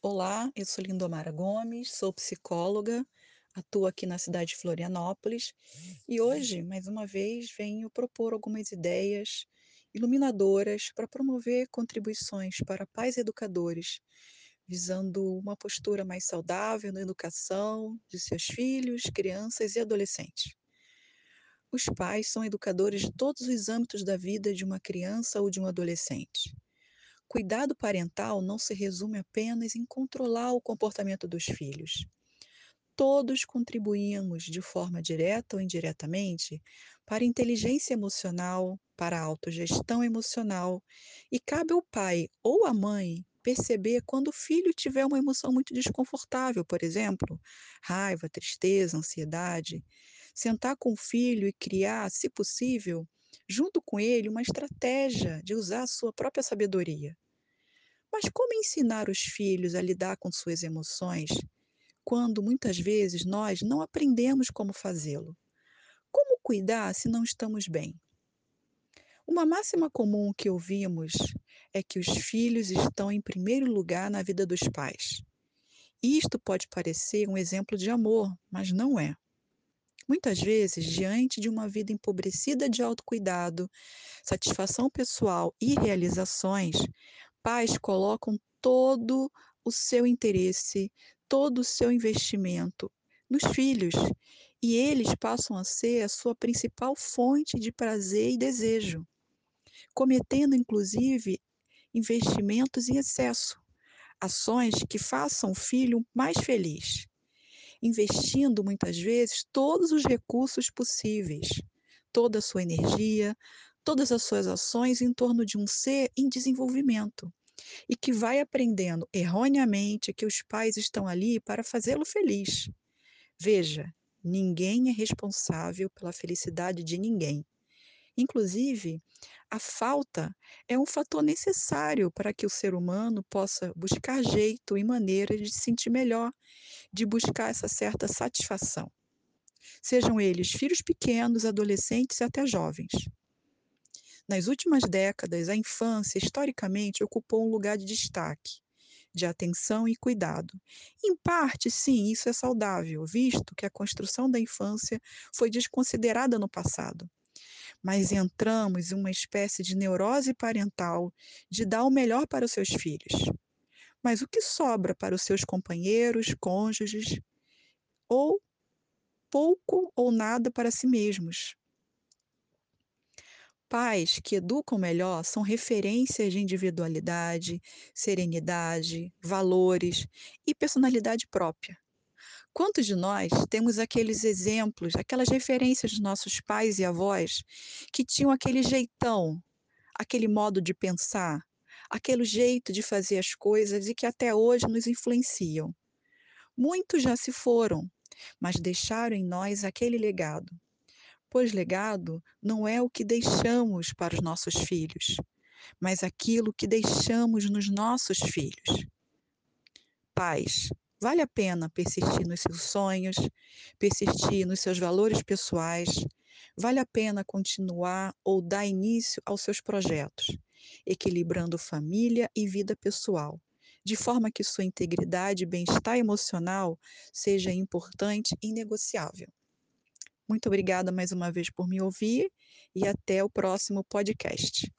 Olá, eu sou Lindomara Gomes, sou psicóloga, atuo aqui na cidade de Florianópolis e hoje, mais uma vez, venho propor algumas ideias iluminadoras para promover contribuições para pais educadores, visando uma postura mais saudável na educação de seus filhos, crianças e adolescentes. Os pais são educadores de todos os âmbitos da vida de uma criança ou de um adolescente. Cuidado parental não se resume apenas em controlar o comportamento dos filhos. Todos contribuímos de forma direta ou indiretamente para a inteligência emocional, para a autogestão emocional, e cabe ao pai ou à mãe perceber quando o filho tiver uma emoção muito desconfortável, por exemplo, raiva, tristeza, ansiedade, sentar com o filho e criar, se possível, junto com ele, uma estratégia de usar a sua própria sabedoria. Mas como ensinar os filhos a lidar com suas emoções quando muitas vezes nós não aprendemos como fazê-lo? Como cuidar se não estamos bem? Uma máxima comum que ouvimos é que os filhos estão em primeiro lugar na vida dos pais. Isto pode parecer um exemplo de amor, mas não é. Muitas vezes, diante de uma vida empobrecida de autocuidado, satisfação pessoal e realizações, pais colocam todo o seu interesse, todo o seu investimento nos filhos e eles passam a ser a sua principal fonte de prazer e desejo, cometendo inclusive investimentos em excesso, ações que façam o filho mais feliz investindo muitas vezes todos os recursos possíveis, toda a sua energia, todas as suas ações em torno de um ser em desenvolvimento e que vai aprendendo erroneamente que os pais estão ali para fazê-lo feliz. Veja, ninguém é responsável pela felicidade de ninguém. Inclusive, a falta é um fator necessário para que o ser humano possa buscar jeito e maneiras de se sentir melhor, de buscar essa certa satisfação. Sejam eles filhos pequenos, adolescentes e até jovens. Nas últimas décadas, a infância, historicamente, ocupou um lugar de destaque, de atenção e cuidado. Em parte, sim, isso é saudável, visto que a construção da infância foi desconsiderada no passado mas entramos em uma espécie de neurose parental de dar o melhor para os seus filhos. Mas o que sobra para os seus companheiros, cônjuges, ou pouco ou nada para si mesmos? Pais que educam melhor são referências de individualidade, serenidade, valores e personalidade própria. Quantos de nós temos aqueles exemplos, aquelas referências dos nossos pais e avós que tinham aquele jeitão, aquele modo de pensar, aquele jeito de fazer as coisas e que até hoje nos influenciam? Muitos já se foram, mas deixaram em nós aquele legado. Pois legado não é o que deixamos para os nossos filhos, mas aquilo que deixamos nos nossos filhos. Pais, Vale a pena persistir nos seus sonhos, persistir nos seus valores pessoais, vale a pena continuar ou dar início aos seus projetos, equilibrando família e vida pessoal, de forma que sua integridade e bem-estar emocional seja importante e negociável. Muito obrigada mais uma vez por me ouvir e até o próximo podcast.